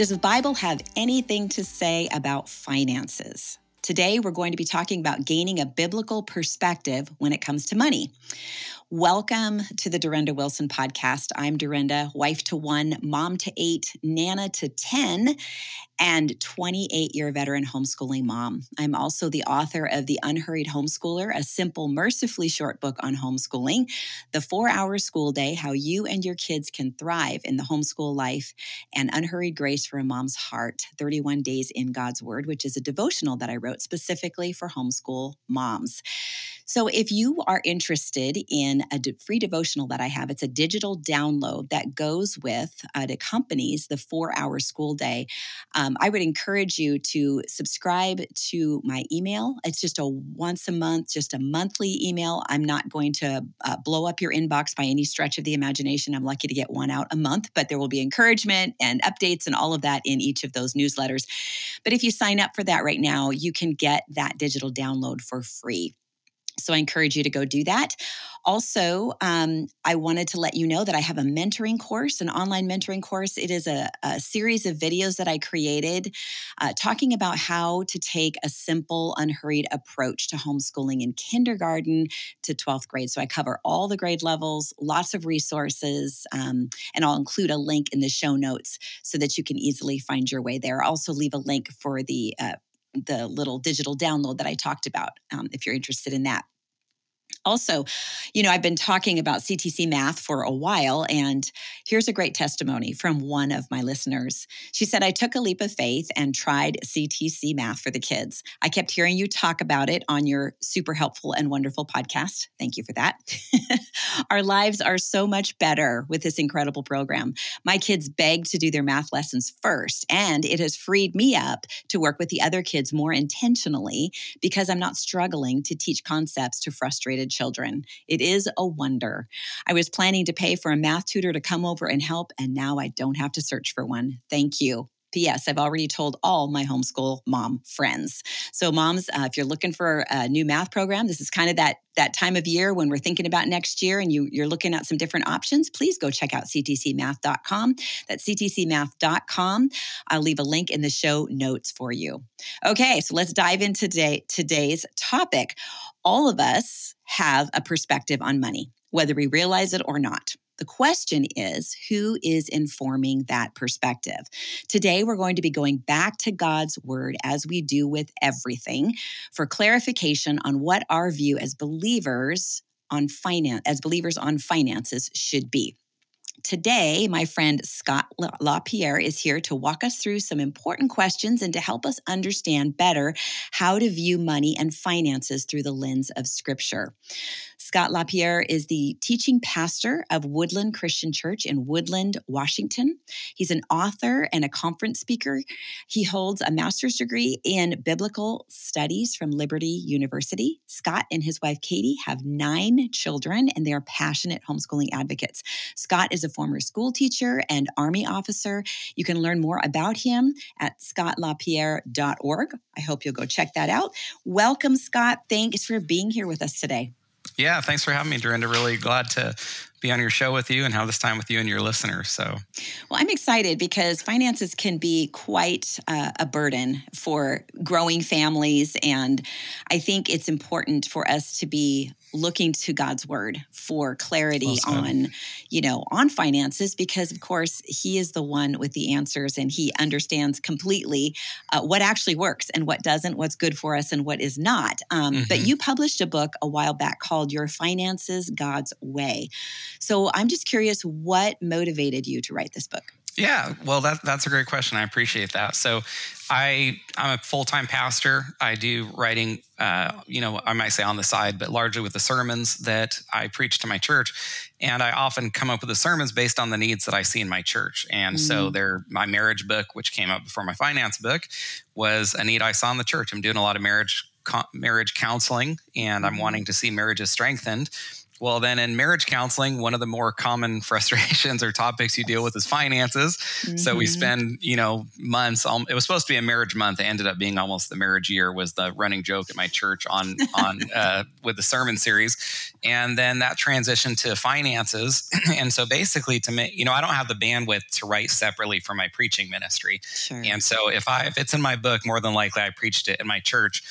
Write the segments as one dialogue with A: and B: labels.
A: Does the Bible have anything to say about finances? Today, we're going to be talking about gaining a biblical perspective when it comes to money. Welcome to the Durenda Wilson podcast. I'm Durenda, wife to one, mom to eight, Nana to 10, and 28 year veteran homeschooling mom. I'm also the author of The Unhurried Homeschooler, a simple, mercifully short book on homeschooling, The Four Hour School Day How You and Your Kids Can Thrive in the Homeschool Life, and Unhurried Grace for a Mom's Heart 31 Days in God's Word, which is a devotional that I wrote specifically for homeschool moms. So, if you are interested in a free devotional that I have, it's a digital download that goes with, uh, it accompanies the four hour school day. Um, I would encourage you to subscribe to my email. It's just a once a month, just a monthly email. I'm not going to uh, blow up your inbox by any stretch of the imagination. I'm lucky to get one out a month, but there will be encouragement and updates and all of that in each of those newsletters. But if you sign up for that right now, you can get that digital download for free. So I encourage you to go do that. Also, um, I wanted to let you know that I have a mentoring course, an online mentoring course. It is a, a series of videos that I created uh, talking about how to take a simple, unhurried approach to homeschooling in kindergarten to 12th grade. So I cover all the grade levels, lots of resources, um, and I'll include a link in the show notes so that you can easily find your way there. I'll also leave a link for the uh, the little digital download that I talked about um, if you're interested in that. Also, you know, I've been talking about CTC math for a while, and here's a great testimony from one of my listeners. She said, I took a leap of faith and tried CTC math for the kids. I kept hearing you talk about it on your super helpful and wonderful podcast. Thank you for that. Our lives are so much better with this incredible program. My kids beg to do their math lessons first, and it has freed me up to work with the other kids more intentionally because I'm not struggling to teach concepts to frustrated children. It is a wonder. I was planning to pay for a math tutor to come over and help, and now I don't have to search for one. Thank you. P.S. I've already told all my homeschool mom friends. So, moms, uh, if you're looking for a new math program, this is kind of that that time of year when we're thinking about next year and you, you're looking at some different options. Please go check out ctcmath.com. That's ctcmath.com. I'll leave a link in the show notes for you. Okay, so let's dive into today, today's topic. All of us have a perspective on money, whether we realize it or not. The question is who is informing that perspective? Today, we're going to be going back to God's word as we do with everything for clarification on what our view as believers on finance as believers on finances should be. Today, my friend Scott LaPierre is here to walk us through some important questions and to help us understand better how to view money and finances through the lens of Scripture. Scott LaPierre is the teaching pastor of Woodland Christian Church in Woodland, Washington. He's an author and a conference speaker. He holds a master's degree in biblical studies from Liberty University. Scott and his wife Katie have nine children and they are passionate homeschooling advocates. Scott is a former school teacher and Army officer. You can learn more about him at scottlapierre.org. I hope you'll go check that out. Welcome, Scott. Thanks for being here with us today.
B: Yeah, thanks for having me, Durenda. Really glad to be on your show with you and have this time with you and your listeners. So,
A: well, I'm excited because finances can be quite uh, a burden for growing families. And I think it's important for us to be looking to God's word for clarity on, you know, on finances because of course he is the one with the answers and he understands completely uh, what actually works and what doesn't, what's good for us and what is not. Um, mm-hmm. But you published a book a while back called Your Finances God's Way. So I'm just curious what motivated you to write this book?
B: Yeah, well, that, that's a great question. I appreciate that. So, I I'm a full time pastor. I do writing, uh, you know, I might say on the side, but largely with the sermons that I preach to my church, and I often come up with the sermons based on the needs that I see in my church. And mm. so, there, my marriage book, which came out before my finance book, was a need I saw in the church. I'm doing a lot of marriage marriage counseling, and I'm mm-hmm. wanting to see marriages strengthened Well, then in marriage counseling, one of the more common frustrations or topics you deal with is finances. Mm-hmm. So we mm-hmm. spend, you know, months. Um, it was supposed to be a marriage month. It ended up being almost the marriage year. Was the running joke at my church on on uh, with the sermon series, and then that transitioned to finances. and so basically, to me, you know, I don't have the bandwidth to write separately for my preaching ministry. Sure. And so if I if it's in my book, more than likely I preached it in my church.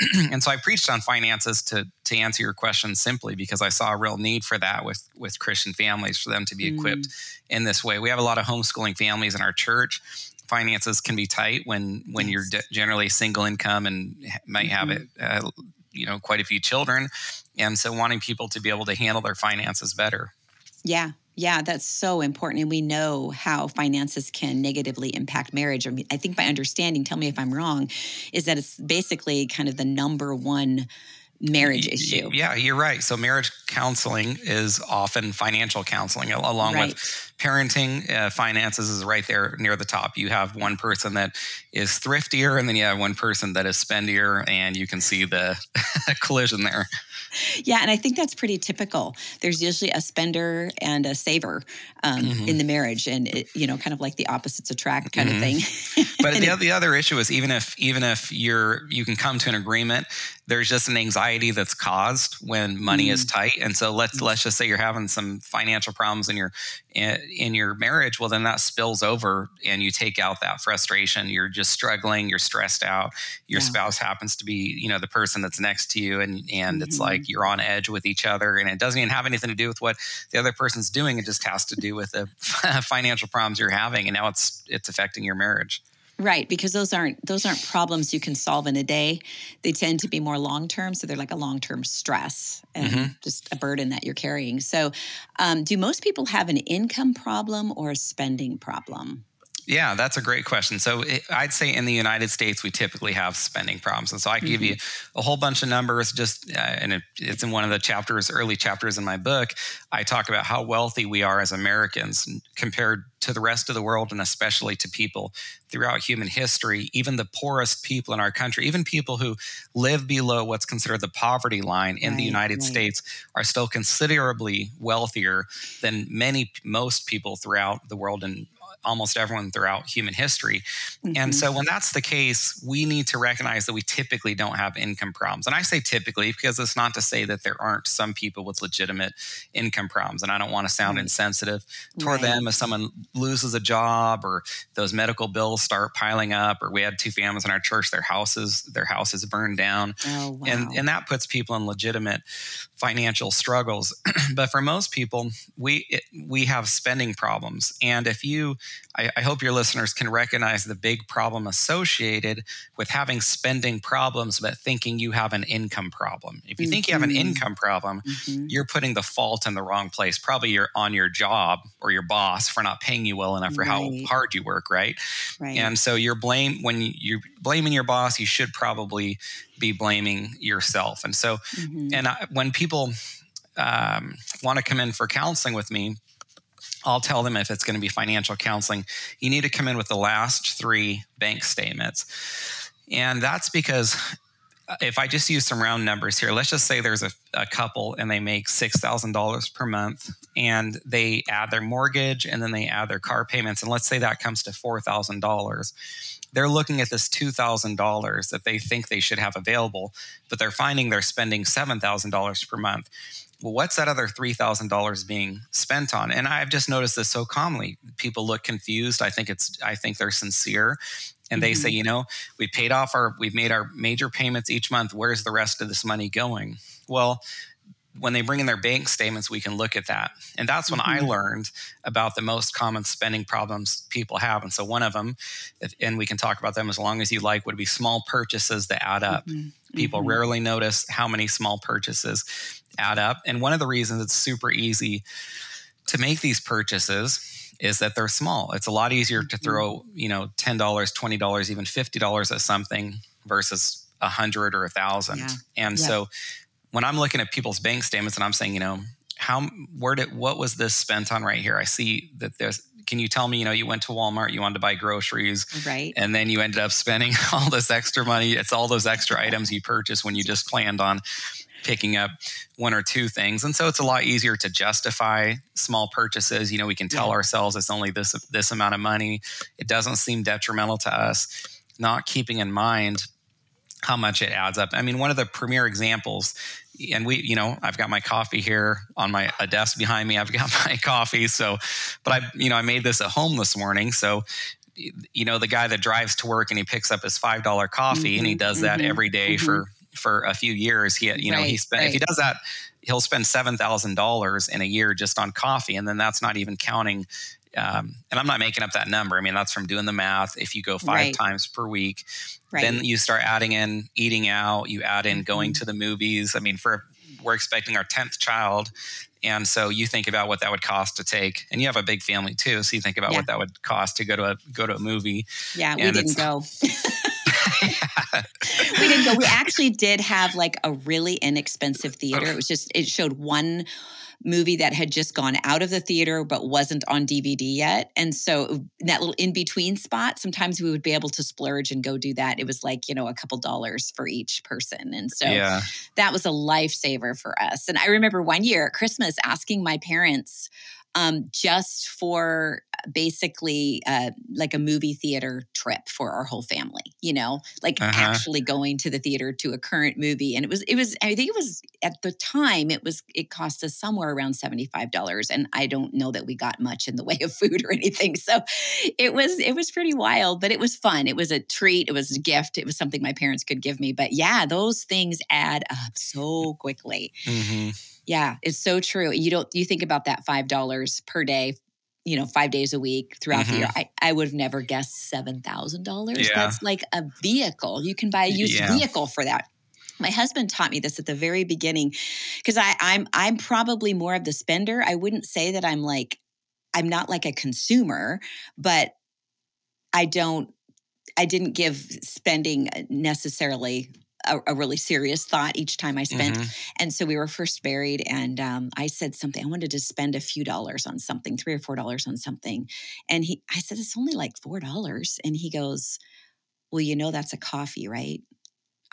B: and so I preached on finances to to answer your question simply because I saw a real need for that with with Christian families for them to be equipped mm. in this way. We have a lot of homeschooling families in our church. Finances can be tight when when yes. you're de- generally single income and might have mm-hmm. it, uh, you know, quite a few children, and so wanting people to be able to handle their finances better.
A: Yeah, yeah, that's so important. And we know how finances can negatively impact marriage. I, mean, I think my understanding, tell me if I'm wrong, is that it's basically kind of the number one marriage issue.
B: Yeah, you're right. So marriage counseling is often financial counseling along right. with parenting. Uh, finances is right there near the top. You have one person that is thriftier and then you have one person that is spendier and you can see the collision there.
A: Yeah, and I think that's pretty typical. There's usually a spender and a saver um, mm-hmm. in the marriage, and it, you know, kind of like the opposites attract kind mm-hmm. of thing.
B: but the, the other issue is even if even if you're you can come to an agreement, there's just an anxiety that's caused when money mm. is tight and so let's let's just say you're having some financial problems in your in your marriage well then that spills over and you take out that frustration you're just struggling you're stressed out your yeah. spouse happens to be you know the person that's next to you and and mm-hmm. it's like mm-hmm. you're on edge with each other and it doesn't even have anything to do with what the other person's doing it just has to do with the financial problems you're having and now it's it's affecting your marriage
A: Right, because those aren't those aren't problems you can solve in a day. They tend to be more long term, so they're like a long term stress and mm-hmm. just a burden that you're carrying. So, um, do most people have an income problem or a spending problem?
B: Yeah, that's a great question. So I'd say in the United States, we typically have spending problems. And so I mm-hmm. give you mm-hmm. a whole bunch of numbers just, uh, and it, it's in one of the chapters, early chapters in my book. I talk about how wealthy we are as Americans compared to the rest of the world and especially to people throughout human history, even the poorest people in our country, even people who live below what's considered the poverty line in right, the United right. States, are still considerably wealthier than many, most people throughout the world and almost everyone throughout human history. Mm-hmm. And so when that's the case, we need to recognize that we typically don't have income problems. And I say typically because it's not to say that there aren't some people with legitimate income problems. And I don't want to sound right. insensitive toward right. them if someone loses a job or those medical bills start piling up, or we had two families in our church, their houses, their houses burned down. Oh, wow. And and that puts people in legitimate financial struggles. but for most people, we it, we have spending problems. And if you I, I, hope your listeners can recognize the big problem associated with having spending problems, but thinking you have an income problem. If you mm-hmm. think you have an mm-hmm. income problem, mm-hmm. you're putting the fault in the wrong place. Probably you're on your job or your boss for not paying you well enough for right. how hard you work, right? right? And so you're blame when you're blaming your boss, you should probably be blaming yourself. And so, mm-hmm. and I, when people um, want to come in for counseling with me, I'll tell them if it's going to be financial counseling, you need to come in with the last three bank statements. And that's because uh, if I just use some round numbers here, let's just say there's a, a couple and they make $6,000 per month and they add their mortgage and then they add their car payments. And let's say that comes to $4,000. They're looking at this $2,000 that they think they should have available, but they're finding they're spending $7,000 per month well, what's that other $3,000 being spent on? And I've just noticed this so commonly. People look confused. I think it's, I think they're sincere. And they mm-hmm. say, you know, we paid off our, we've made our major payments each month. Where's the rest of this money going? Well, when they bring in their bank statements, we can look at that. And that's when mm-hmm. I learned about the most common spending problems people have. And so one of them, and we can talk about them as long as you like, would be small purchases that add up. Mm-hmm. People mm-hmm. rarely notice how many small purchases add up. And one of the reasons it's super easy to make these purchases is that they're small. It's a lot easier to mm-hmm. throw, you know, $10, $20, even $50 at something versus a hundred or a thousand. Yeah. And yeah. so when I'm looking at people's bank statements and I'm saying, you know, how where did what was this spent on right here? I see that there's can you tell me, you know, you went to Walmart, you wanted to buy groceries,
A: right?
B: And then you ended up spending all this extra money. It's all those extra items you purchased when you just planned on picking up one or two things. And so it's a lot easier to justify small purchases. You know, we can tell yeah. ourselves it's only this this amount of money. It doesn't seem detrimental to us. Not keeping in mind how much it adds up. I mean, one of the premier examples and we you know i've got my coffee here on my a desk behind me i've got my coffee so but i you know i made this at home this morning so you know the guy that drives to work and he picks up his five dollar coffee mm-hmm, and he mm-hmm, does that mm-hmm, every day mm-hmm. for for a few years he you know right, he spent right. if he does that he'll spend seven thousand dollars in a year just on coffee and then that's not even counting um, and I'm not making up that number. I mean, that's from doing the math. If you go five right. times per week, right. then you start adding in eating out, you add in going mm-hmm. to the movies. I mean, for we're expecting our 10th child. And so you think about what that would cost to take, and you have a big family too. So you think about yeah. what that would cost to go to a go to a movie.
A: Yeah, we didn't go. we didn't go. We actually did have like a really inexpensive theater. It was just it showed one movie that had just gone out of the theater but wasn't on DVD yet. And so that little in between spot, sometimes we would be able to splurge and go do that. It was like, you know, a couple dollars for each person. And so yeah. that was a lifesaver for us. And I remember one year at Christmas asking my parents um, just for basically uh, like a movie theater trip for our whole family. You know, like uh-huh. actually going to the theater to a current movie, and it was it was I think it was at the time it was it cost us somewhere around seventy five dollars, and I don't know that we got much in the way of food or anything. So it was it was pretty wild, but it was fun. It was a treat. It was a gift. It was something my parents could give me. But yeah, those things add up so quickly. Mm-hmm. Yeah, it's so true. You don't you think about that five dollars per day, you know, five days a week throughout mm-hmm. the year. Mm-hmm. I, I would have never guessed seven thousand yeah. dollars. That's like a vehicle. You can buy a used yeah. vehicle for that. My husband taught me this at the very beginning because I I'm I'm probably more of the spender. I wouldn't say that I'm like I'm not like a consumer, but I don't I didn't give spending necessarily a, a, really serious thought each time I spent. Mm-hmm. And so we were first married, and um, I said something. I wanted to spend a few dollars on something, three or four dollars on something. And he, I said, it's only like four dollars. And he goes, Well, you know, that's a coffee, right?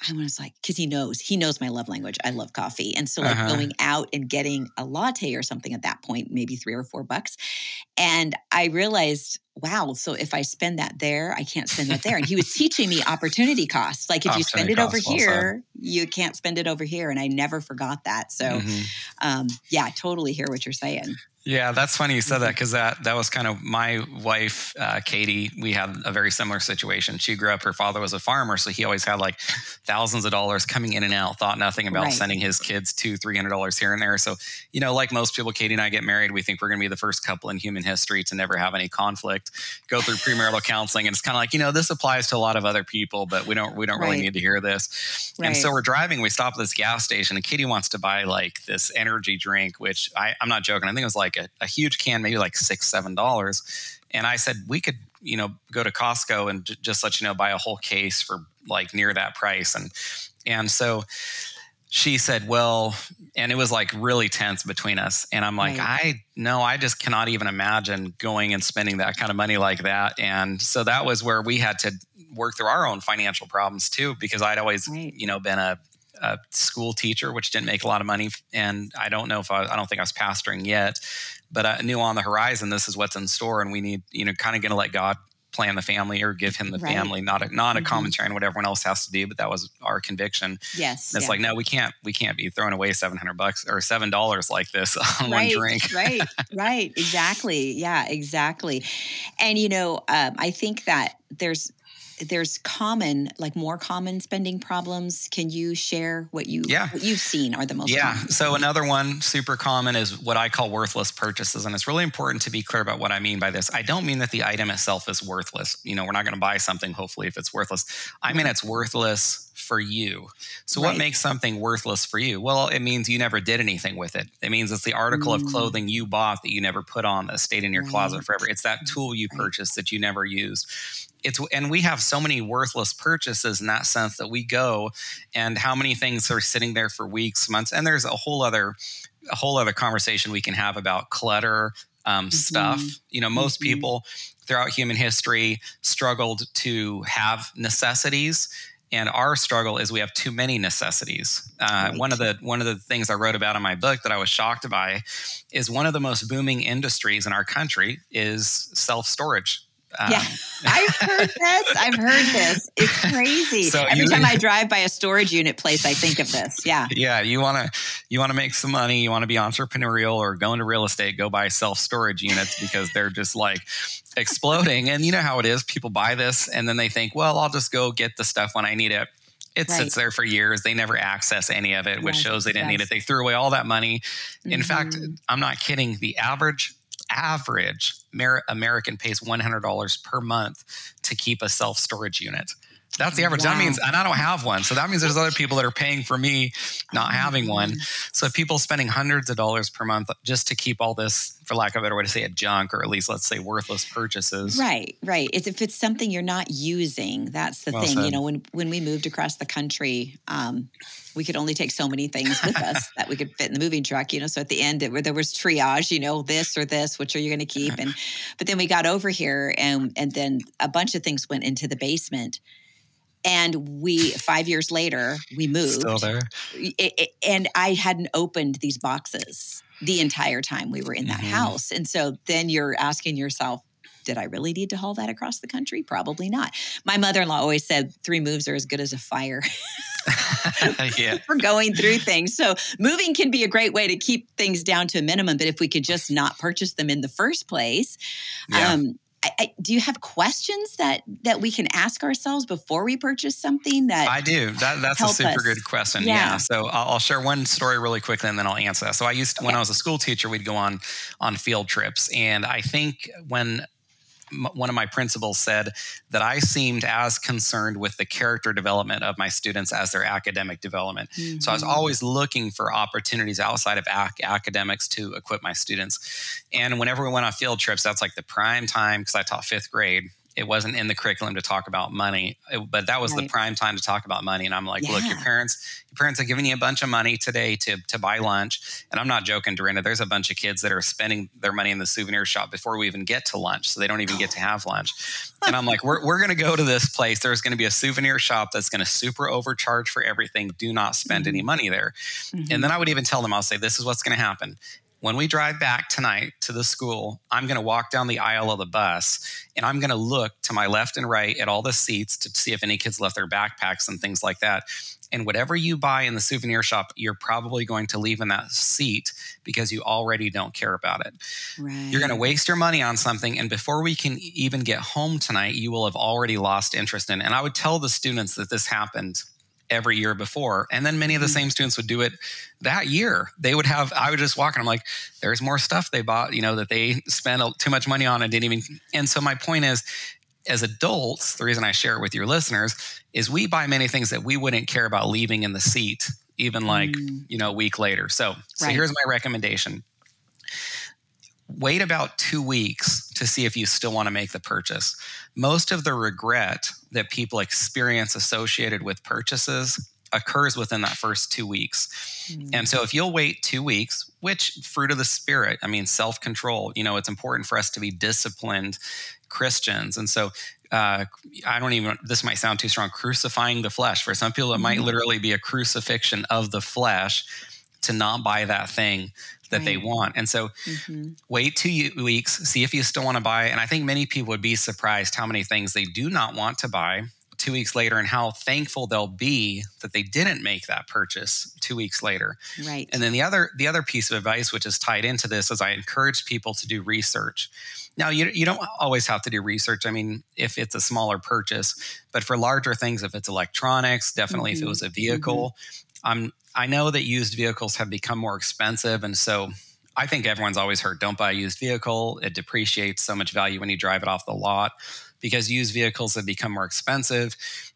A: I was like, because he knows, he knows my love language. I love coffee. And so, like, uh-huh. going out and getting a latte or something at that point, maybe three or four bucks. And I realized, wow, so if I spend that there, I can't spend that there. And he was teaching me opportunity costs. Like, if you spend it over here, you can't spend it over here. And I never forgot that. So, mm-hmm. um, yeah, totally hear what you're saying.
B: Yeah, that's funny you said that because mm-hmm. that that was kind of my wife, uh, Katie. We had a very similar situation. She grew up; her father was a farmer, so he always had like thousands of dollars coming in and out. Thought nothing about right. sending his kids two, three hundred dollars here and there. So, you know, like most people, Katie and I get married. We think we're going to be the first couple in human history to never have any conflict. Go through premarital counseling, and it's kind of like you know this applies to a lot of other people, but we don't we don't right. really need to hear this. Right. And so we're driving. We stop at this gas station, and Katie wants to buy like this energy drink, which I, I'm not joking. I think it was like like a, a huge can, maybe like six, seven dollars. And I said, we could, you know, go to Costco and j- just let you know, buy a whole case for like near that price. And, and so she said, well, and it was like really tense between us. And I'm like, right. I no, I just cannot even imagine going and spending that kind of money like that. And so that was where we had to work through our own financial problems too, because I'd always, right. you know, been a a school teacher, which didn't make a lot of money. And I don't know if I, I don't think I was pastoring yet, but I knew on the horizon this is what's in store, and we need, you know, kind of going to let God plan the family or give him the right. family, not a not a mm-hmm. commentary on what everyone else has to do, but that was our conviction.
A: Yes,
B: and it's yeah. like no, we can't we can't be throwing away seven hundred bucks or seven dollars like this on
A: right,
B: one drink.
A: right, right, exactly, yeah, exactly. And you know, um, I think that there's there's common like more common spending problems can you share what you yeah. what you've seen are the most
B: yeah so another one super common is what i call worthless purchases and it's really important to be clear about what i mean by this i don't mean that the item itself is worthless you know we're not going to buy something hopefully if it's worthless i mean it's worthless for you. So, right. what makes something worthless for you? Well, it means you never did anything with it. It means it's the article mm. of clothing you bought that you never put on that stayed in your right. closet forever. It's that tool you right. purchased that you never used it's and we have so many worthless purchases in that sense that we go and how many things are sitting there for weeks months and there's a whole other a whole other conversation we can have about clutter um, mm-hmm. stuff you know most mm-hmm. people throughout human history struggled to have necessities and our struggle is we have too many necessities. Uh, right. One of the one of the things I wrote about in my book that I was shocked by is one of the most booming industries in our country is self storage.
A: Um, yeah, I've heard this. I've heard this. It's crazy. So Every you, time I drive by a storage unit place, I think of this. Yeah.
B: Yeah, you want to you want to make some money. You want to be entrepreneurial or go into real estate. Go buy self storage units because they're just like exploding. And you know how it is. People buy this and then they think, well, I'll just go get the stuff when I need it. It right. sits there for years. They never access any of it, which yes, shows they didn't yes. need it. They threw away all that money. In mm-hmm. fact, I'm not kidding. The average average American pays $100 per month to keep a self storage unit. That's the average. Wow. That means, and I don't have one. So that means there's other people that are paying for me not having one. Mm-hmm. So people spending hundreds of dollars per month just to keep all this, for lack of a better way to say it, junk, or at least let's say worthless purchases.
A: Right, right. It's, if it's something you're not using, that's the well thing. Said. You know, when when we moved across the country, um, we could only take so many things with us that we could fit in the moving truck, you know. So at the end, it, there was triage, you know, this or this, which are you going to keep? And but then we got over here, and and then a bunch of things went into the basement. And we five years later, we moved.
B: Still there.
A: It, it, and I hadn't opened these boxes the entire time we were in that mm-hmm. house. And so then you're asking yourself, did I really need to haul that across the country? Probably not. My mother in law always said three moves are as good as a fire yeah. for going through things. So moving can be a great way to keep things down to a minimum. But if we could just not purchase them in the first place, yeah. um, I, I, do you have questions that that we can ask ourselves before we purchase something? That
B: I do. That, that's a super us. good question. Yeah. yeah. So I'll, I'll, share one story really quickly, and then I'll answer that. So I used to, okay. when I was a school teacher, we'd go on on field trips, and I think when one of my principals said that I seemed as concerned with the character development of my students as their academic development. Mm-hmm. So I was mm-hmm. always looking for opportunities outside of ac- academics to equip my students. And whenever we went on field trips, that's like the prime time because I taught fifth grade it wasn't in the curriculum to talk about money, but that was right. the prime time to talk about money. And I'm like, yeah. look, your parents, your parents are giving you a bunch of money today to to buy lunch. And I'm not joking, Durenda. There's a bunch of kids that are spending their money in the souvenir shop before we even get to lunch, so they don't even get to have lunch. And I'm like, we're we're gonna go to this place. There's gonna be a souvenir shop that's gonna super overcharge for everything. Do not spend mm-hmm. any money there. Mm-hmm. And then I would even tell them, I'll say, this is what's gonna happen when we drive back tonight to the school, I'm going to walk down the aisle of the bus and I'm going to look to my left and right at all the seats to see if any kids left their backpacks and things like that. And whatever you buy in the souvenir shop, you're probably going to leave in that seat because you already don't care about it. Right. You're going to waste your money on something. And before we can even get home tonight, you will have already lost interest in it. And I would tell the students that this happened every year before. And then many of the mm-hmm. same students would do it that year. They would have, I would just walk and I'm like, there's more stuff they bought, you know, that they spent too much money on and didn't even. And so my point is, as adults, the reason I share it with your listeners is we buy many things that we wouldn't care about leaving in the seat, even like, mm. you know, a week later. So, so right. here's my recommendation wait about two weeks to see if you still want to make the purchase. Most of the regret that people experience associated with purchases occurs within that first two weeks. Mm. And so if you'll wait two weeks, which fruit of the spirit, I mean, self control, you know, it's important for us to be disciplined Christians. And so uh, I don't even, this might sound too strong, crucifying the flesh. For some people, it might mm-hmm. literally be a crucifixion of the flesh to not buy that thing that right. they want. And so mm-hmm. wait two weeks, see if you still want to buy. And I think many people would be surprised how many things they do not want to buy two weeks later and how thankful they'll be that they didn't make that purchase two weeks later.
A: Right.
B: And then the other the other piece of advice which is tied into this is I encourage people to do research. Now you you don't always have to do research. I mean, if it's a smaller purchase, but for larger things, if it's electronics, definitely mm-hmm. if it mm-hmm. was a vehicle, mm-hmm. I'm I know that used vehicles have become more expensive. And so I think everyone's always heard don't buy a used vehicle. It depreciates so much value when you drive it off the lot because used vehicles have become more expensive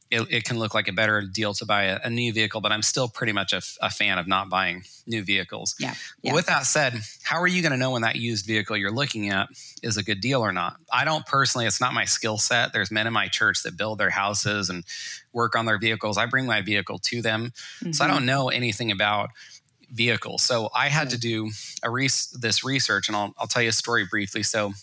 B: it, it, can look like a better deal to buy a, a new vehicle, but I'm still pretty much a, a fan of not buying new vehicles.
A: Yeah.
B: yeah. with that said, how are you going to know when that used vehicle you're looking at is a good deal or not? I don't personally, it's not my skill set. There's men in my church that build their houses and work on their vehicles. I bring my vehicle to them. Mm-hmm. So I don't mm-hmm. know anything about vehicles. So I had to do a re- this research and I'll, I'll tell you a story briefly. So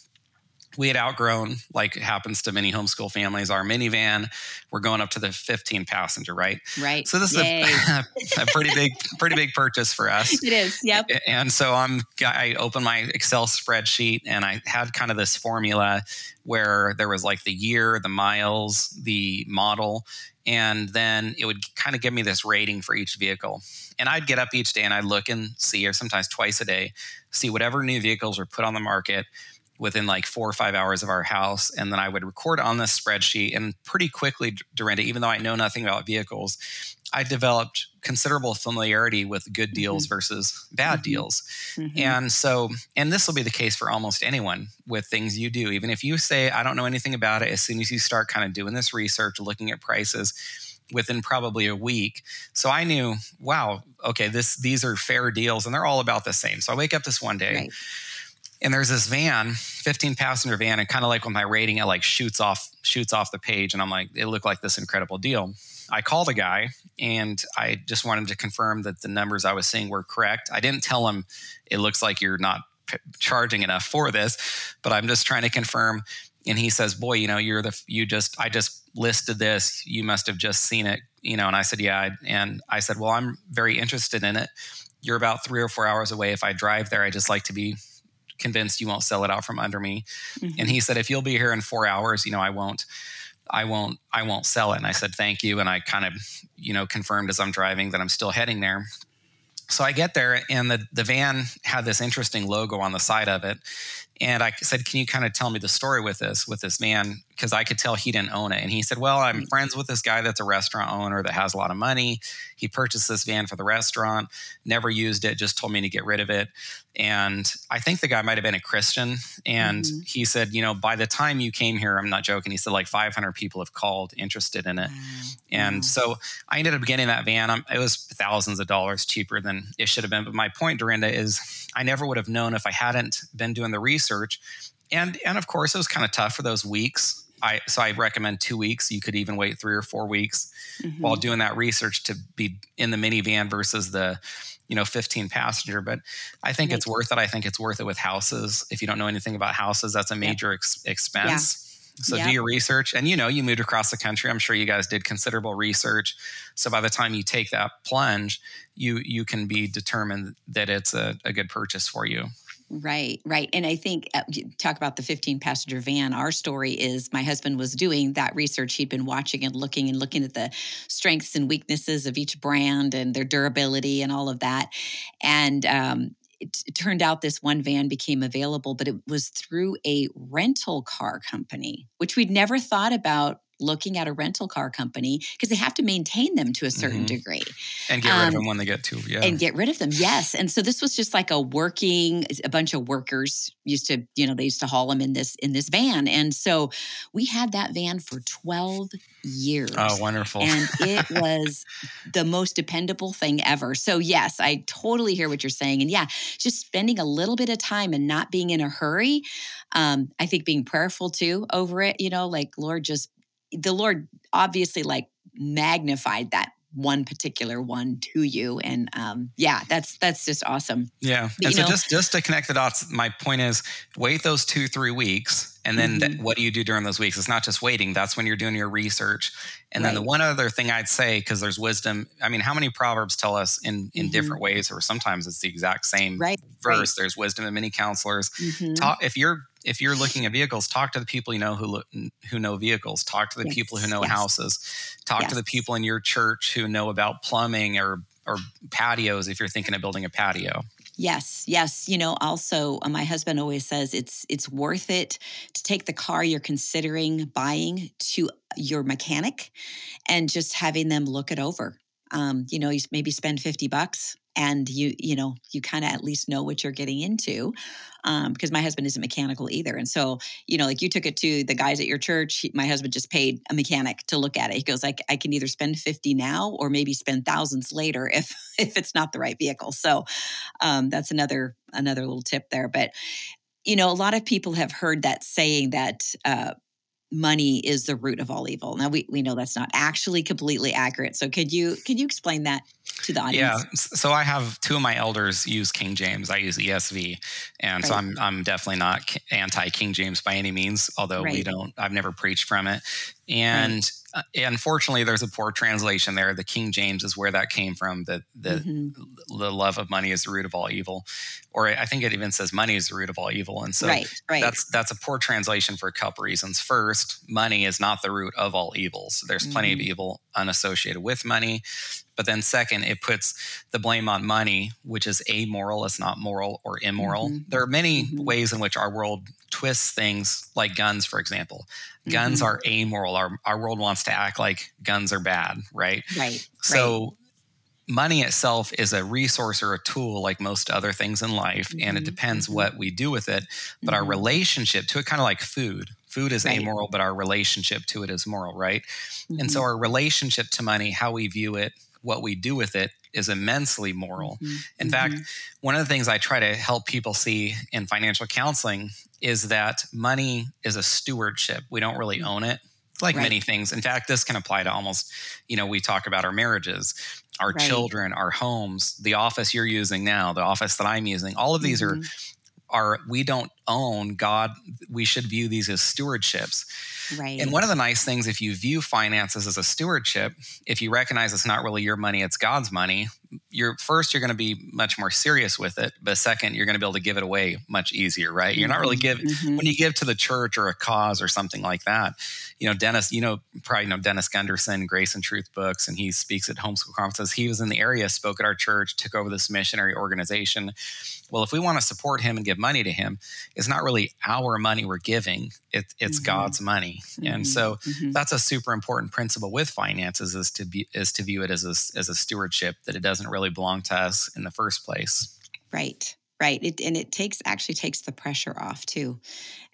B: we had outgrown, like happens to many homeschool families, our minivan. We're going up to the 15 passenger, right?
A: Right.
B: So this Yay. is a, a, pretty big, pretty big purchase for us.
A: It is. Yep.
B: And so I'm, I opened my Excel spreadsheet and I had kind of this formula where there was like the year, the miles, the model, and then it would kind of give me this rating for each vehicle. And I'd get up each day and I'd look and see, or sometimes twice a day, see whatever new vehicles were put on the market within like four or five hours of our house. And then I would record on this spreadsheet. And pretty quickly, Durenda, even though I know nothing about vehicles, I developed considerable familiarity with good mm-hmm. deals mm-hmm. versus bad mm-hmm. deals. Mm-hmm. And so, and this will be the case for almost anyone with things you do. Even if you say, I don't know anything about it, as soon as you start kind of doing this research, looking at prices, within probably a week. So I knew, wow, okay, this these are fair deals and they're all about the same. So I wake up this one day right and there's this van 15 passenger van and kind of like with my rating it like shoots off shoots off the page and i'm like it looked like this incredible deal. I called the guy and i just wanted to confirm that the numbers i was seeing were correct. I didn't tell him it looks like you're not p- charging enough for this but i'm just trying to confirm and he says boy you know you're the you just i just listed this. You must have just seen it you know and i said yeah and i said well i'm very interested in it. You're about three or four hours away. If i drive there i just like to be convinced you won't sell it out from under me. Mm-hmm. And he said, if you'll be here in four hours, you know, I won't, I won't, I won't sell it. And I said, thank you. And I kind of, you know, confirmed as I'm driving that I'm still heading there. So I get there and the, the van had this interesting logo on the side of it. And I said, Can you kind of tell me the story with this, with this man? Because I could tell he didn't own it. And he said, Well, I'm mm. friends with this guy that's a restaurant owner that has a lot of money. He purchased this van for the restaurant, never used it, just told me to get rid of it. And I think the guy might have been a Christian. And mm-hmm. he said, You know, by the time you came here, I'm not joking, he said like 500 people have called interested in it. Mm-hmm. And so I ended up getting that van. it was thousands of dollars cheaper than it should have been. But my point, Durenda, is I never would have known if I hadn't been doing the research. And and of course, it was kind of tough for those weeks. I so I recommend two weeks. You could even wait three or four weeks mm-hmm. while doing that research to be in the minivan versus the you know 15 passenger. But i think it's worth it. I think it's worth it with houses. If you don't know anything about houses that's a major ex- expense. Yeah. so do your research. And you know you moved across the country. I'm sure you guys did considerable research. So by the time you take that plunge you you can be determined that it's a, a good purchase for you
A: Right, right. And I think, uh, talk about the 15 passenger van. Our story is my husband was doing that research. He'd been watching and looking and looking at the strengths and weaknesses of each brand and their durability and all of that. And um, it, it turned out this one van became available, but it was through a rental car company, which we'd never thought about looking at a rental car company because they have to maintain them to a certain mm-hmm. degree
B: and get rid um, of them when they get to yeah.
A: and get rid of them yes. And so this was just like a working a bunch of workers used to you know they used to haul them in this in this van. And so we had that van for 12 years
B: oh wonderful.
A: and it was the most dependable thing ever. So yes i totally hear what you're saying. And yeah just spending a little bit of time and not being in a hurry um, i think being prayerful too over it you know like lord just the Lord obviously like magnified that one particular one to you and um, yeah that's that's just awesome
B: yeah but, and so know, just just to connect the dots my point is wait those two three weeks and then mm-hmm. th- what do you do during those weeks it's not just waiting that's when you're doing your research and right. then the one other thing i'd say because there's wisdom i mean how many proverbs tell us in in mm-hmm. different ways or sometimes it's the exact same right. verse right. there's wisdom in many counselors mm-hmm. Talk, if you're if you're looking at vehicles, talk to the people you know who look, who know vehicles. Talk to the yes. people who know yes. houses. Talk yes. to the people in your church who know about plumbing or or patios. If you're thinking of building a patio.
A: Yes, yes. You know, also uh, my husband always says it's it's worth it to take the car you're considering buying to your mechanic and just having them look it over. Um, you know, you maybe spend 50 bucks and you you know you kind of at least know what you're getting into um, because my husband isn't mechanical either and so you know like you took it to the guys at your church he, my husband just paid a mechanic to look at it he goes like i can either spend 50 now or maybe spend thousands later if if it's not the right vehicle so um, that's another another little tip there but you know a lot of people have heard that saying that uh, money is the root of all evil. Now we, we know that's not actually completely accurate. So could you could you explain that to the audience?
B: Yeah. So I have two of my elders use King James. I use ESV, and right. so I'm I'm definitely not anti King James by any means. Although right. we don't, I've never preached from it, and. Right uh, unfortunately, there's a poor translation there. The King James is where that came from. That the, mm-hmm. the love of money is the root of all evil, or I think it even says money is the root of all evil. And so that's that's a poor translation for a couple reasons. First, money is not the root of all evils. There's plenty mm-hmm. of evil unassociated with money. But then, second, it puts the blame on money, which is amoral. It's not moral or immoral. Mm-hmm. There are many mm-hmm. ways in which our world twists things, like guns, for example. Guns mm-hmm. are amoral. Our, our world wants to act like guns are bad, right?
A: Right.
B: So,
A: right.
B: money itself is a resource or a tool, like most other things in life, and it mm-hmm. depends mm-hmm. what we do with it. But our mm-hmm. relationship to it, kind of like food, food is right. amoral, but our relationship to it is moral, right? And so, our relationship to money, how we view it, what we do with it is immensely moral. Mm-hmm. In mm-hmm. fact, one of the things I try to help people see in financial counseling is that money is a stewardship. We don't really mm. own it. Like right. many things. In fact, this can apply to almost, you know, we talk about our marriages, our right. children, our homes, the office you're using now, the office that I'm using. All of these mm-hmm. are are we don't own God. We should view these as stewardships.
A: Right.
B: And one of the nice things, if you view finances as a stewardship, if you recognize it's not really your money, it's God's money, you're first, you're going to be much more serious with it. But second, you're going to be able to give it away much easier, right? You're not really mm-hmm. giving, mm-hmm. when you give to the church or a cause or something like that, you know, Dennis, you know, probably know Dennis Gundersen, Grace and Truth books, and he speaks at homeschool conferences. He was in the area, spoke at our church, took over this missionary organization. Well, if we want to support him and give money to him, it's not really our money we're giving; it, it's mm-hmm. God's money. Mm-hmm. And so mm-hmm. that's a super important principle with finances is to be is to view it as a, as a stewardship that it doesn't really belong to us in the first place.
A: Right. Right. It, and it takes actually takes the pressure off too.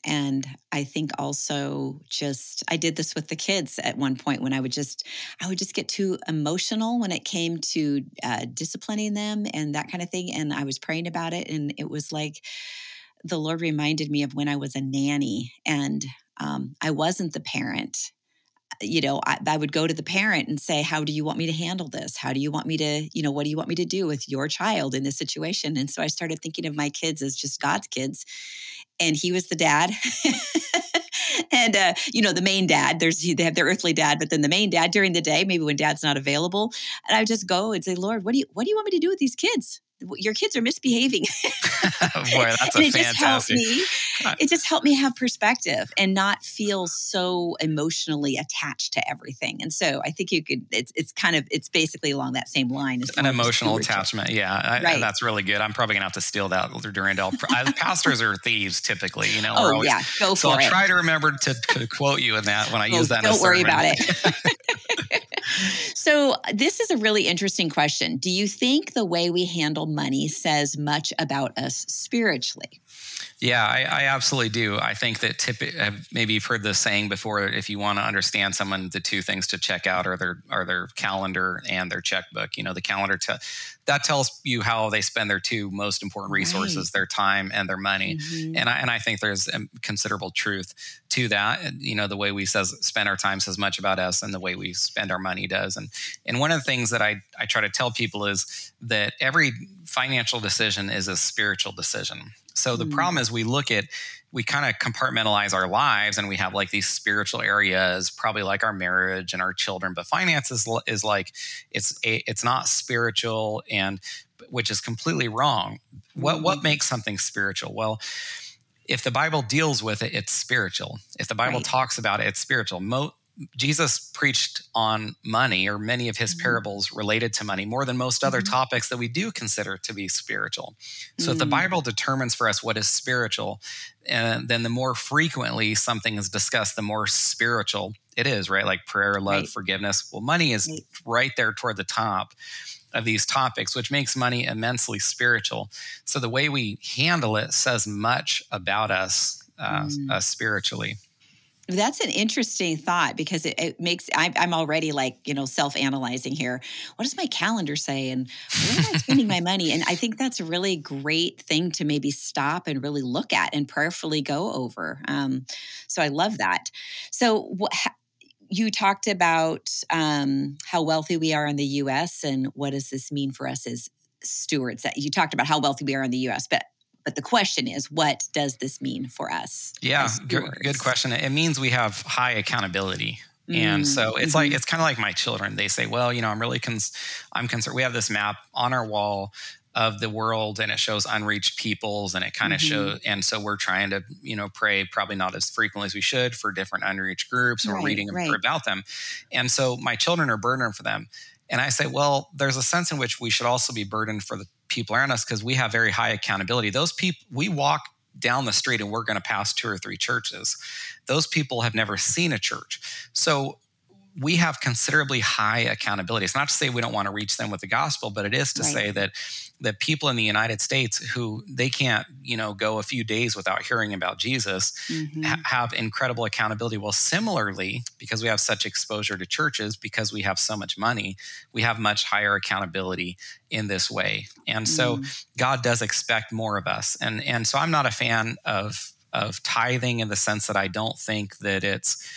A: And I think also just I did this with the kids at one point when I would just I would just get too emotional when it came to uh, disciplining them and that kind of thing. And I was praying about it, and it was like the Lord reminded me of when I was a nanny and um, I wasn't the parent. You know, I, I, would go to the parent and say, How do you want me to handle this? How do you want me to, you know, what do you want me to do with your child in this situation? And so I started thinking of my kids as just God's kids. And he was the dad. and uh, you know the main dad there's they have their earthly dad but then the main dad during the day maybe when dad's not available and i would just go and say lord what do you what do you want me to do with these kids your kids are misbehaving.
B: Boy, that's a
A: it
B: fantastic.
A: Just helped me, it just helped me have perspective and not feel so emotionally attached to everything. And so I think you could. It's it's kind of it's basically along that same line.
B: An emotional attachment. Yeah, I, right. that's really good. I'm probably gonna have to steal that Durenda. Pastors are thieves typically. You know.
A: Oh always, yeah, go for
B: so
A: it.
B: I'll try to remember to, to quote you in that when I
A: oh,
B: use that.
A: Don't worry about it. so this is a really interesting question. Do you think the way we handle money says much about us spiritually?
B: Yeah, I, I, absolutely do. I think that tip, maybe you've heard this saying before. If you want to understand someone, the two things to check out are their are their calendar and their checkbook. You know, the calendar te- that tells you how they spend their two most important resources, right. their time and their money. Mm-hmm. And I and I think there's considerable truth to that. You know, the way we says spend our time says much about us, and the way we spend our money does. And and one of the things that I I try to tell people is that every financial decision is a spiritual decision. So the mm. problem is we look at we kind of compartmentalize our lives and we have like these spiritual areas probably like our marriage and our children but finance is, is like it's a, it's not spiritual and which is completely wrong what what mm. makes something spiritual well if the bible deals with it it's spiritual if the bible right. talks about it it's spiritual Mo- Jesus preached on money, or many of his mm-hmm. parables related to money, more than most other mm-hmm. topics that we do consider to be spiritual. So, mm-hmm. if the mm. Bible determines for us what is spiritual, and then the more frequently something is discussed, the more spiritual it is, right? Like prayer, love, right. forgiveness. Well, money is right. right there toward the top of these topics, which makes money immensely spiritual. So, the way we handle it says much about us uh, uh, spiritually.
A: That's an interesting thought because it, it makes I, I'm already like you know self-analyzing here. What does my calendar say, and where am I spending my money? And I think that's a really great thing to maybe stop and really look at and prayerfully go over. Um, so I love that. So what, you talked about um, how wealthy we are in the U.S. and what does this mean for us as stewards? That you talked about how wealthy we are in the U.S., but but the question is, what does this mean for us?
B: Yeah, good, good question. It means we have high accountability. And so it's mm-hmm. like it's kind of like my children. They say, "Well, you know, I'm really cons- I'm concerned. We have this map on our wall of the world, and it shows unreached peoples, and it kind of mm-hmm. shows. And so we're trying to, you know, pray probably not as frequently as we should for different unreached groups, and right, we're reading right. about them. And so my children are burdened for them. And I say, well, there's a sense in which we should also be burdened for the people around us because we have very high accountability. Those people, we walk down the street and we're going to pass two or three churches. Those people have never seen a church. So we have considerably high accountability. It's not to say we don't want to reach them with the gospel, but it is to right. say that that people in the United States who they can't, you know, go a few days without hearing about Jesus mm-hmm. ha- have incredible accountability. Well, similarly, because we have such exposure to churches, because we have so much money, we have much higher accountability in this way. And so mm. God does expect more of us. And and so I'm not a fan of of tithing in the sense that I don't think that it's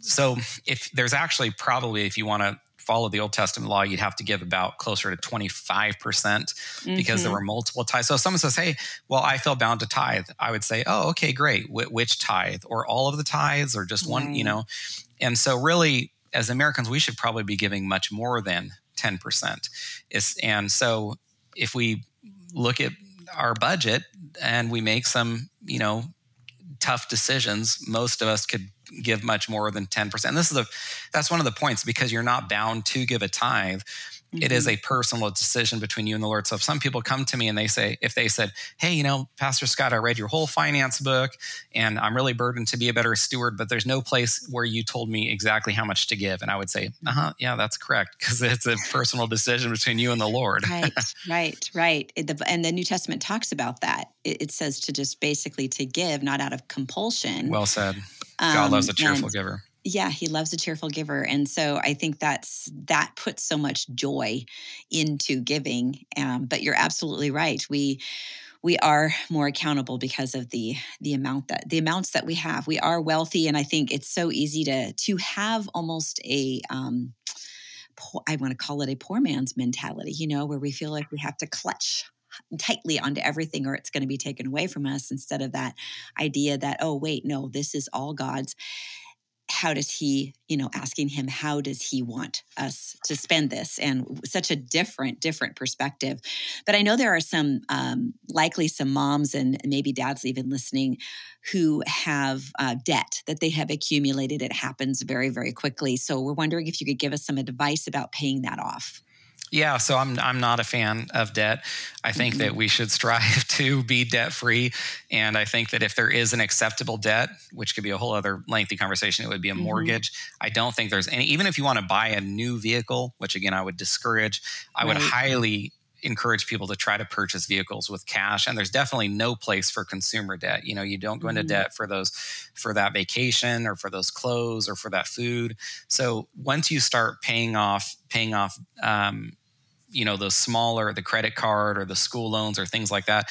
B: so if there's actually probably if you want to follow the Old Testament law, you'd have to give about closer to 25% because mm-hmm. there were multiple tithes. So if someone says, hey, well, I feel bound to tithe, I would say, oh, okay, great. Wh- which tithe? Or all of the tithes or just one, you know? And so really, as Americans, we should probably be giving much more than 10%. It's, and so if we look at our budget and we make some, you know, tough decisions, most of us could give much more than 10%. And this is a that's one of the points because you're not bound to give a tithe. Mm-hmm. It is mm-hmm. a personal decision between you and the Lord. So if some people come to me and they say, if they said, Hey, you know, Pastor Scott, I read your whole finance book and I'm really burdened to be a better steward, but there's no place where you told me exactly how much to give. And I would say, uh huh, yeah, that's correct. Because it's a personal decision between you and the Lord.
A: right, right, right. And the New Testament talks about that. It says to just basically to give, not out of compulsion.
B: Well said. God loves a um, cheerful giver.
A: yeah he loves a cheerful giver. And so i think that's that puts so much joy into giving um, but you're absolutely right. We we are more accountable because of the the amount that the amounts that we have. We are wealthy and i think it's so easy to to have almost a um i want to call it a poor man's mentality you know where we feel like we have to clutch tightly onto everything or it's going to be taken away from us instead of that idea that oh wait no this is all god's. How does he you know asking him how does he want us to spend this? And such a different different perspective. But i know there are some um, likely some moms and maybe dads even listening who have uh, debt that they have accumulated. It happens very very quickly. So we're wondering if you could give us some advice about paying that off
B: yeah, so I'm I'm not a fan of debt. I think mm-hmm. that we should strive to be debt free, and I think that if there is an acceptable debt, which could be a whole other lengthy conversation, it would be a mm-hmm. mortgage. I don't think there's any. Even if you want to buy a new vehicle, which again I would discourage, I right. would highly encourage people to try to purchase vehicles with cash and there's definitely no place for consumer debt you know you don't go into mm-hmm. debt for those for that vacation or for those clothes or for that food so once you start paying off paying off um, you know those smaller the credit card or the school loans or things like that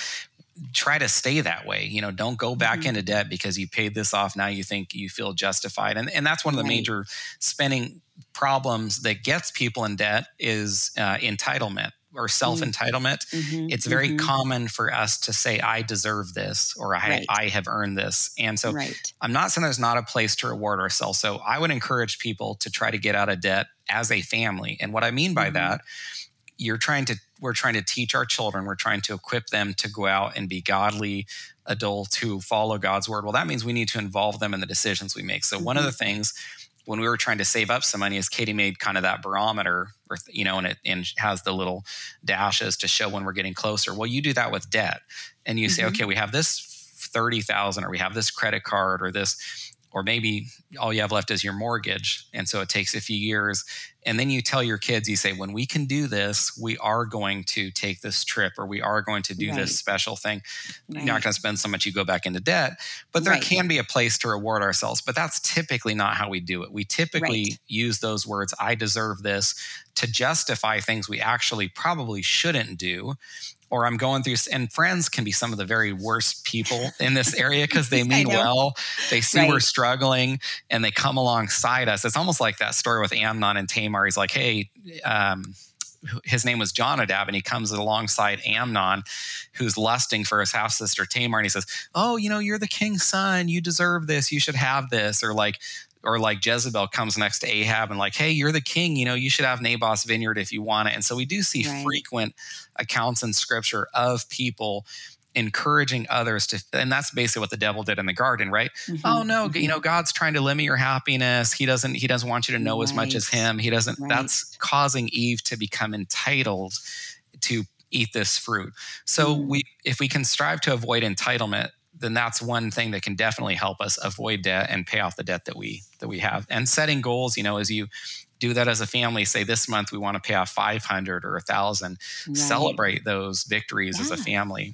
B: try to stay that way you know don't go back mm-hmm. into debt because you paid this off now you think you feel justified and, and that's one of the right. major spending problems that gets people in debt is uh, entitlement or self entitlement, mm-hmm, it's very mm-hmm. common for us to say, I deserve this or I, right. I have earned this. And so right. I'm not saying there's not a place to reward ourselves. So I would encourage people to try to get out of debt as a family. And what I mean by mm-hmm. that, you're trying to, we're trying to teach our children, we're trying to equip them to go out and be godly adults who follow God's word. Well, that means we need to involve them in the decisions we make. So one of mm-hmm. the things, when we were trying to save up some money is Katie made kind of that barometer or you know and it and has the little dashes to show when we're getting closer. Well, you do that with debt and you mm-hmm. say, okay, we have this 30,000 or we have this credit card or this or maybe all you have left is your mortgage and so it takes a few years and then you tell your kids you say when we can do this we are going to take this trip or we are going to do right. this special thing right. you're not going to spend so much you go back into debt but there right. can be a place to reward ourselves but that's typically not how we do it we typically use those words i deserve this to justify things we actually probably shouldn't do or I'm going through, and friends can be some of the very worst people in this area because they mean well. They see right. we're struggling and they come alongside us. It's almost like that story with Amnon and Tamar. He's like, hey, um, his name was Jonadab, and he comes alongside Amnon, who's lusting for his half sister Tamar, and he says, "Oh, you know, you're the king's son. You deserve this. You should have this." Or like, or like Jezebel comes next to Ahab and like, hey, you're the king, you know, you should have Naboth's vineyard if you want it. And so we do see right. frequent accounts in scripture of people encouraging others to and that's basically what the devil did in the garden right mm-hmm. oh no mm-hmm. you know god's trying to limit your happiness he doesn't he doesn't want you to know right. as much as him he doesn't right. that's causing eve to become entitled to eat this fruit so mm. we if we can strive to avoid entitlement then that's one thing that can definitely help us avoid debt and pay off the debt that we that we have. And setting goals, you know, as you do that as a family, say this month we want to pay off 500 or a thousand, right. celebrate those victories yeah. as a family.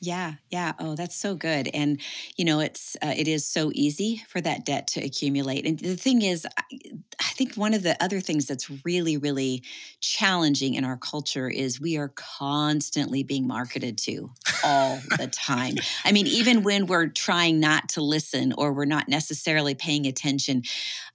A: Yeah, yeah. Oh, that's so good. And you know, it's uh, it is so easy for that debt to accumulate. And the thing is, I, I think one of the other things that's really, really challenging in our culture is we are constantly being marketed to all the time. I mean, even when we're trying not to listen or we're not necessarily paying attention,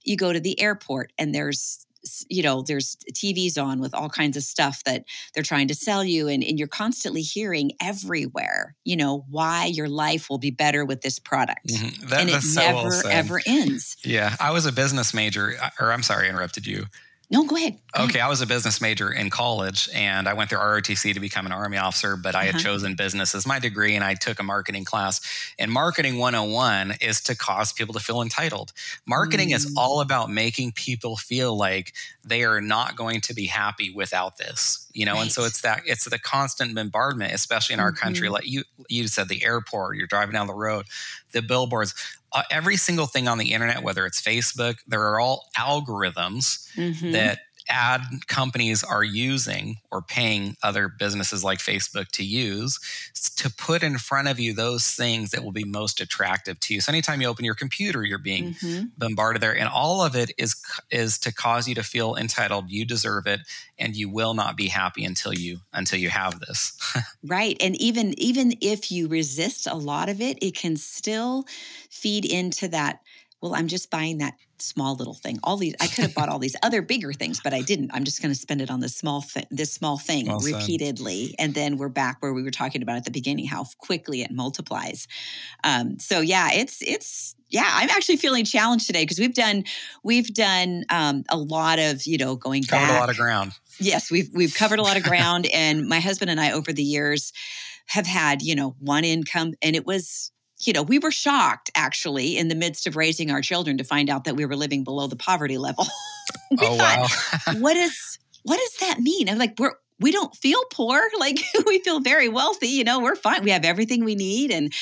A: you go to the airport and there's you know there's tvs on with all kinds of stuff that they're trying to sell you and, and you're constantly hearing everywhere you know why your life will be better with this product mm-hmm. that, and it never well ever ends.
B: Yeah i was a business major uh, or i'm sorry i interrupted you
A: no, go ahead.
B: Go okay,
A: ahead.
B: I was a business major in college and I went through ROTC to become an Army officer, but I had uh-huh. chosen business as my degree and I took a marketing class. And Marketing 101 is to cause people to feel entitled. Marketing mm. is all about making people feel like they are not going to be happy without this. You know, right. and so it's that it's the constant bombardment, especially in our mm-hmm. country. Like you you said the airport, you're driving down the road, the billboards uh, every single thing on the internet, whether it's Facebook, there are all algorithms mm-hmm. that ad companies are using or paying other businesses like Facebook to use to put in front of you those things that will be most attractive to you. So anytime you open your computer, you're being mm-hmm. bombarded there and all of it is is to cause you to feel entitled, you deserve it and you will not be happy until you until you have this.
A: right. And even even if you resist a lot of it, it can still feed into that well, I'm just buying that small little thing. All these, I could have bought all these other bigger things, but I didn't. I'm just going to spend it on this small thing, this small thing well repeatedly, and then we're back where we were talking about at the beginning, how quickly it multiplies. Um, so yeah, it's it's yeah, I'm actually feeling challenged today because we've done we've done um, a lot of you know going
B: covered
A: back.
B: a lot of ground.
A: Yes, we've we've covered a lot of ground, and my husband and I over the years have had you know one income, and it was you know, we were shocked actually in the midst of raising our children to find out that we were living below the poverty level. we oh, thought, wow. what is what does that mean? I'm like, we're we don't feel poor like we feel very wealthy you know we're fine we have everything we need and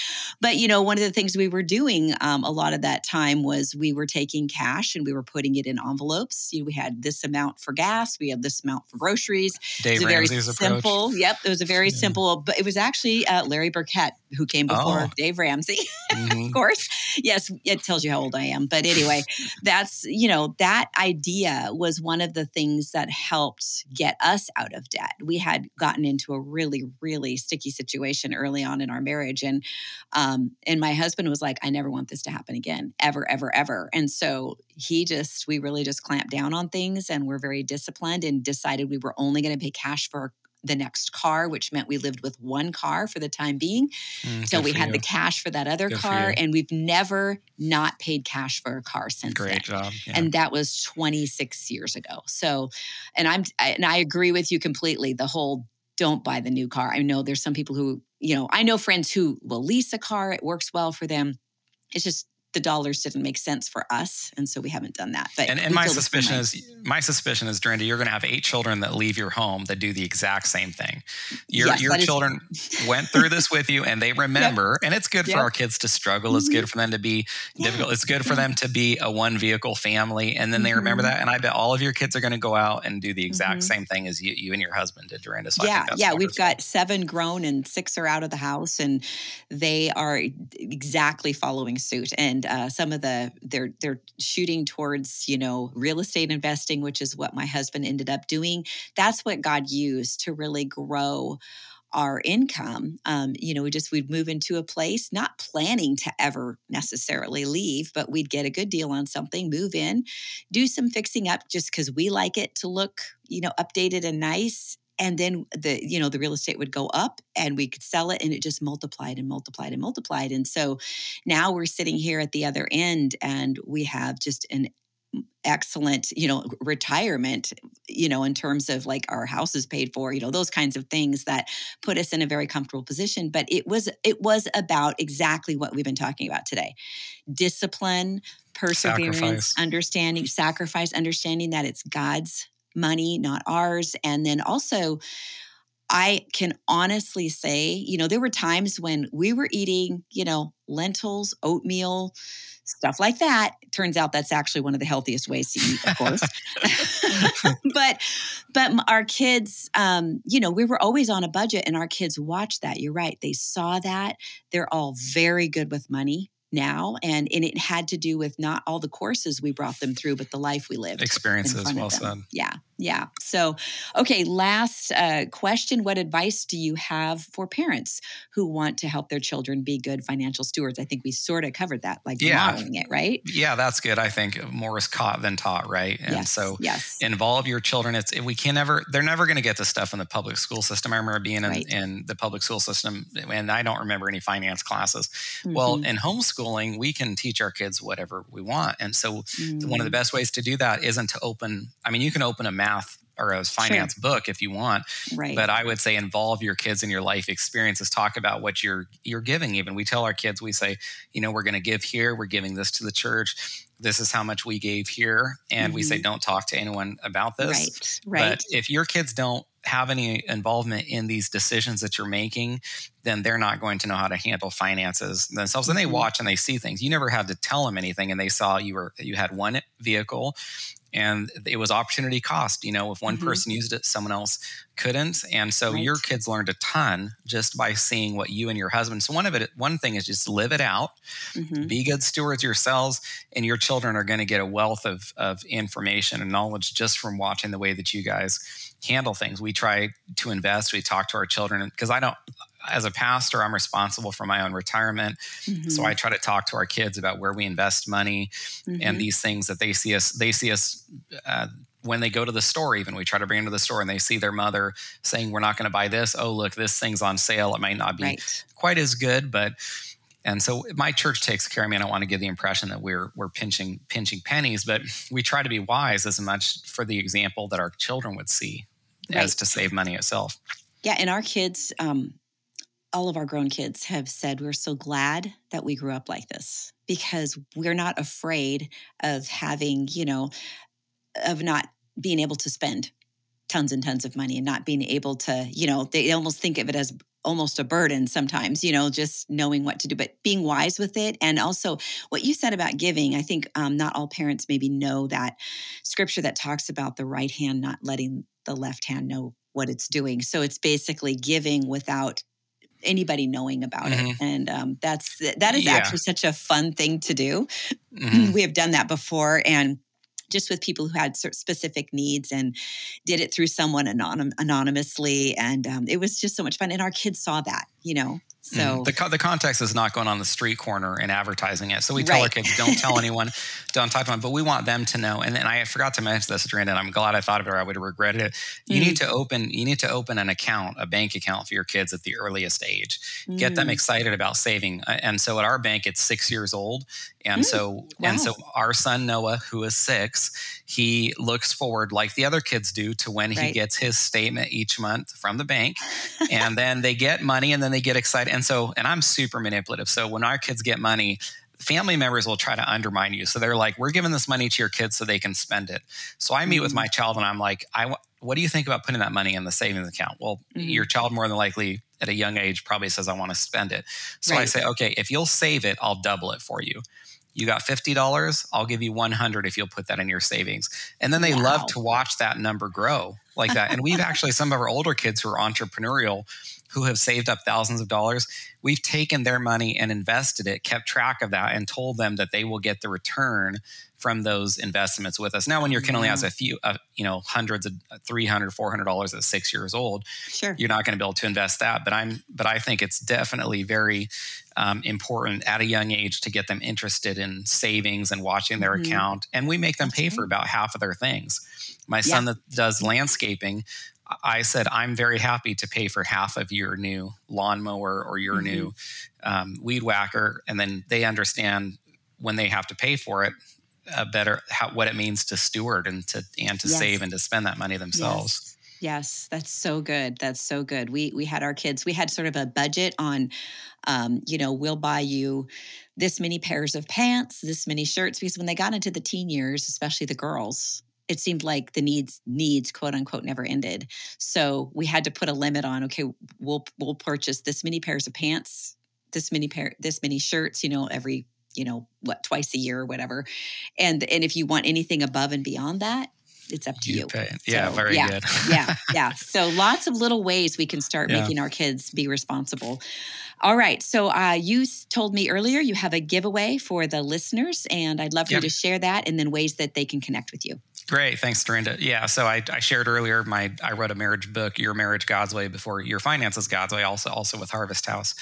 A: but you know one of the things we were doing um, a lot of that time was we were taking cash and we were putting it in envelopes you know, we had this amount for gas we had this amount for groceries
B: Dave it was a very simple
A: approach. yep it was a very yeah. simple but it was actually uh, larry burkett who came before oh. dave ramsey mm-hmm. of course yes it tells you how old i am but anyway that's you know that idea was one of the things that helped get us out of debt we had gotten into a really, really sticky situation early on in our marriage, and um, and my husband was like, "I never want this to happen again, ever, ever, ever." And so he just, we really just clamped down on things, and we're very disciplined, and decided we were only going to pay cash for the next car, which meant we lived with one car for the time being. Mm, so we had you. the cash for that other good car, and we've never not paid cash for a car since.
B: Great
A: then.
B: job!
A: Yeah. And that was 26 years ago. So, and I'm and I agree with you completely. The whole don't buy the new car. I know there's some people who you know I know friends who will lease a car. It works well for them. It's just the dollars didn't make sense for us, and so we haven't done that. But
B: and, and my suspicion is my suspicion is, Durenda, you're going to have eight children that leave your home that do the exact same thing. Your yes, your children is- went through this with you, and they remember. Yep. And it's good yep. for our kids to struggle. It's good mm-hmm. for them to be yeah. difficult. It's good for them to be a one vehicle family, and then mm-hmm. they remember mm-hmm. that. And I bet all of your kids are going to go out and do the exact mm-hmm. same thing as you, you and your husband did, Durenda.
A: So yeah, yeah. Wonderful. We've got seven grown and six are out of the house, and they are exactly following suit. And uh, some of the they're they're shooting towards you know real estate investing, which is what my husband ended up doing. That's what God used to really grow our income um, you know we just we'd move into a place not planning to ever necessarily leave but we'd get a good deal on something move in do some fixing up just because we like it to look you know updated and nice and then the you know the real estate would go up and we could sell it and it just multiplied and multiplied and multiplied and so now we're sitting here at the other end and we have just an excellent you know retirement you know in terms of like our house is paid for you know those kinds of things that put us in a very comfortable position but it was it was about exactly what we've been talking about today discipline perseverance sacrifice. understanding sacrifice understanding that it's god's money, not ours. And then also, I can honestly say, you know, there were times when we were eating, you know, lentils, oatmeal, stuff like that. Turns out that's actually one of the healthiest ways to eat, of course. but but our kids, um, you know, we were always on a budget, and our kids watched that. You're right; they saw that. They're all very good with money now and and it had to do with not all the courses we brought them through but the life we lived
B: experiences. well said.
A: Yeah yeah so okay last uh, question what advice do you have for parents who want to help their children be good financial stewards i think we sort of covered that like yeah. modeling it right
B: yeah that's good i think more is caught than taught right and
A: yes.
B: so
A: yes
B: involve your children it's we can never they're never going to get the stuff in the public school system i remember being in, right. in the public school system and i don't remember any finance classes mm-hmm. well in homeschooling, we can teach our kids whatever we want. And so, mm. one of the mm. best ways to do that isn't to open, I mean, you can open a math or a finance sure. book if you want
A: right.
B: but i would say involve your kids in your life experiences talk about what you're you're giving even we tell our kids we say you know we're going to give here we're giving this to the church this is how much we gave here and mm-hmm. we say mm-hmm. don't talk to anyone about this
A: right right
B: but if your kids don't have any involvement in these decisions that you're making, then they're not going to know how to handle finances themselves. And they mm-hmm. watch and they see things. You never had to tell them anything, and they saw you were you had one vehicle, and it was opportunity cost. You know, if one mm-hmm. person used it, someone else couldn't, and so right. your kids learned a ton just by seeing what you and your husband. So one of it, one thing is just live it out, mm-hmm. be good stewards yourselves, and your children are going to get a wealth of of information and knowledge just from watching the way that you guys handle things. We try to invest. We talk to our children because I don't, as a pastor, I'm responsible for my own retirement. Mm-hmm. So I try to talk to our kids about where we invest money mm-hmm. and these things that they see us. They see us. Uh, when they go to the store, even we try to bring them to the store and they see their mother saying, We're not going to buy this. Oh, look, this thing's on sale. It might not be right. quite as good, but and so my church takes care of me. I don't want to give the impression that we're we're pinching pinching pennies, but we try to be wise as much for the example that our children would see right. as to save money itself.
A: Yeah, and our kids, um, all of our grown kids have said we're so glad that we grew up like this because we're not afraid of having, you know, of not being able to spend tons and tons of money and not being able to, you know, they almost think of it as almost a burden sometimes, you know, just knowing what to do, but being wise with it. And also what you said about giving, I think um, not all parents maybe know that scripture that talks about the right hand not letting the left hand know what it's doing. So it's basically giving without anybody knowing about mm-hmm. it and um, that's that is yeah. actually such a fun thing to do mm-hmm. we have done that before and just with people who had specific needs and did it through someone anonym, anonymously and um, it was just so much fun and our kids saw that you know. So
B: mm. the the context is not going on the street corner and advertising it. So we tell right. our kids, don't tell anyone, don't talk to them. But we want them to know. And, and I forgot to mention this, Durenda, and I'm glad I thought of it or I would have regretted it. You mm. need to open you need to open an account, a bank account for your kids at the earliest age. Mm. Get them mm. excited about saving. And so at our bank, it's six years old. And mm. so wow. and so our son Noah, who is six, he looks forward like the other kids do to when right. he gets his statement each month from the bank. and then they get money and then they get excited and so, and I'm super manipulative. So when our kids get money, family members will try to undermine you. So they're like, we're giving this money to your kids so they can spend it. So I meet mm-hmm. with my child and I'm like, I, what do you think about putting that money in the savings account? Well, mm-hmm. your child more than likely at a young age probably says, I want to spend it. So right. I say, okay, if you'll save it, I'll double it for you. You got $50, I'll give you 100 if you'll put that in your savings. And then they wow. love to watch that number grow like that. And we've actually, some of our older kids who are entrepreneurial, who have saved up thousands of dollars, we've taken their money and invested it, kept track of that, and told them that they will get the return from those investments with us. Now, when your kid only has a few, uh, you know, hundreds of uh, 300 $400 at six years old,
A: sure.
B: you're not going to be able to invest that. But I'm, but I think it's definitely very um, important at a young age to get them interested in savings and watching their mm-hmm. account. And we make them pay for about half of their things. My yeah. son that does landscaping, I said, I'm very happy to pay for half of your new lawnmower or your mm-hmm. new um, weed whacker. And then they understand when they have to pay for it, a better how, what it means to steward and to and to yes. save and to spend that money themselves.
A: Yes. Yes, that's so good. That's so good. We we had our kids. We had sort of a budget on, um, you know, we'll buy you this many pairs of pants, this many shirts. Because when they got into the teen years, especially the girls, it seemed like the needs needs quote unquote never ended. So we had to put a limit on. Okay, we'll we'll purchase this many pairs of pants, this many pair, this many shirts. You know, every you know what twice a year or whatever and and if you want anything above and beyond that it's up to you,
B: you. yeah so, very
A: yeah,
B: good
A: yeah yeah so lots of little ways we can start yeah. making our kids be responsible all right so uh, you told me earlier you have a giveaway for the listeners and i'd love for yep. you to share that and then ways that they can connect with you
B: Great, thanks, Durenda. Yeah, so I, I, shared earlier my I wrote a marriage book, Your Marriage God's Way, before Your Finances God's Way, also also with Harvest House,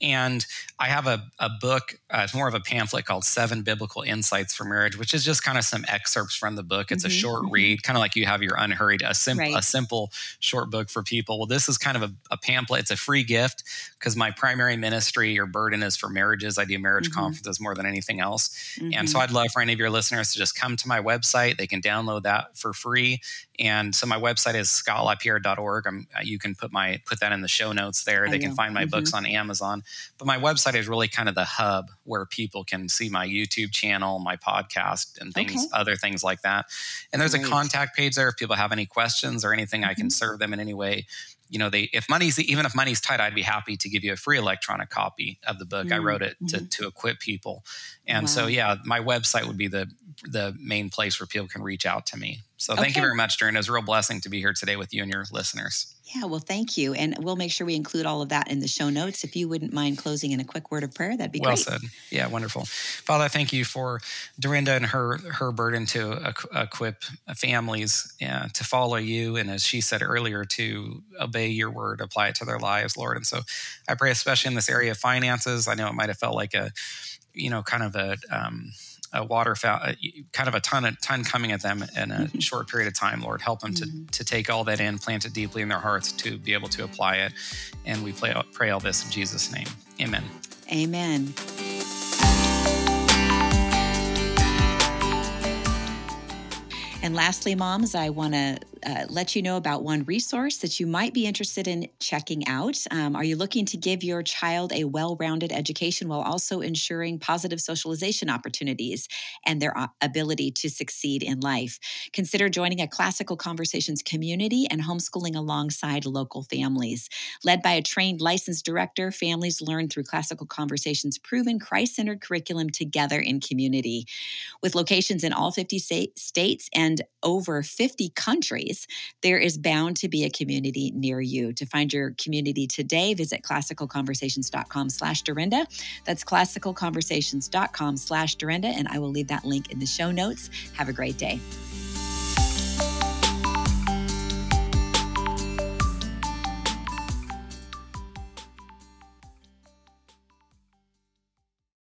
B: and I have a, a book, uh, it's more of a pamphlet called Seven Biblical Insights for Marriage, which is just kind of some excerpts from the book. It's mm-hmm, a short mm-hmm. read, kind of like you have your unhurried, a, sim- right. a simple short book for people. Well, this is kind of a, a pamphlet. It's a free gift because my primary ministry or burden is for marriages. I do marriage mm-hmm. conferences more than anything else. And so mm-hmm. I'd love for any of your listeners to just come to my website. They can download that for free. And so my website is scottlapierre.org. I'm, uh, you can put my put that in the show notes there. I they know. can find my books mm-hmm. on Amazon. But my website is really kind of the hub where people can see my YouTube channel, my podcast, and things, okay. other things like that. And there's a contact page there if people have any questions or anything. I can mm-hmm. serve them in any way you know they if money's even if money's tight i'd be happy to give you a free electronic copy of the book mm-hmm. i wrote it to, mm-hmm. to equip people and wow. so yeah my website would be the the main place where people can reach out to me so thank okay. you very much Darren. it was a real blessing to be here today with you and your listeners
A: yeah, well, thank you. And we'll make sure we include all of that in the show notes. If you wouldn't mind closing in a quick word of prayer, that'd be
B: well
A: great.
B: Well said. Yeah, wonderful. Father, I thank you for Durenda and her her burden to equip families yeah, to follow you. And as she said earlier, to obey your word, apply it to their lives, Lord. And so I pray, especially in this area of finances, I know it might have felt like a, you know, kind of a, um, a water fountain, kind of a ton, a ton coming at them in a mm-hmm. short period of time. Lord, help them mm-hmm. to, to take all that in, plant it deeply in their hearts to be able to apply it. And we pray, pray all this in Jesus' name. Amen.
A: Amen. And lastly, moms, I want to uh, let you know about one resource that you might be interested in checking out. Um, are you looking to give your child a well rounded education while also ensuring positive socialization opportunities and their uh, ability to succeed in life? Consider joining a classical conversations community and homeschooling alongside local families. Led by a trained licensed director, families learn through classical conversations proven Christ centered curriculum together in community. With locations in all 50 states and over 50 countries, there is bound to be a community near you. To find your community today, visit classicalconversations.com slash Durenda. That's classicalconversations.com slash Durenda, and I will leave that link in the show notes. Have a great day.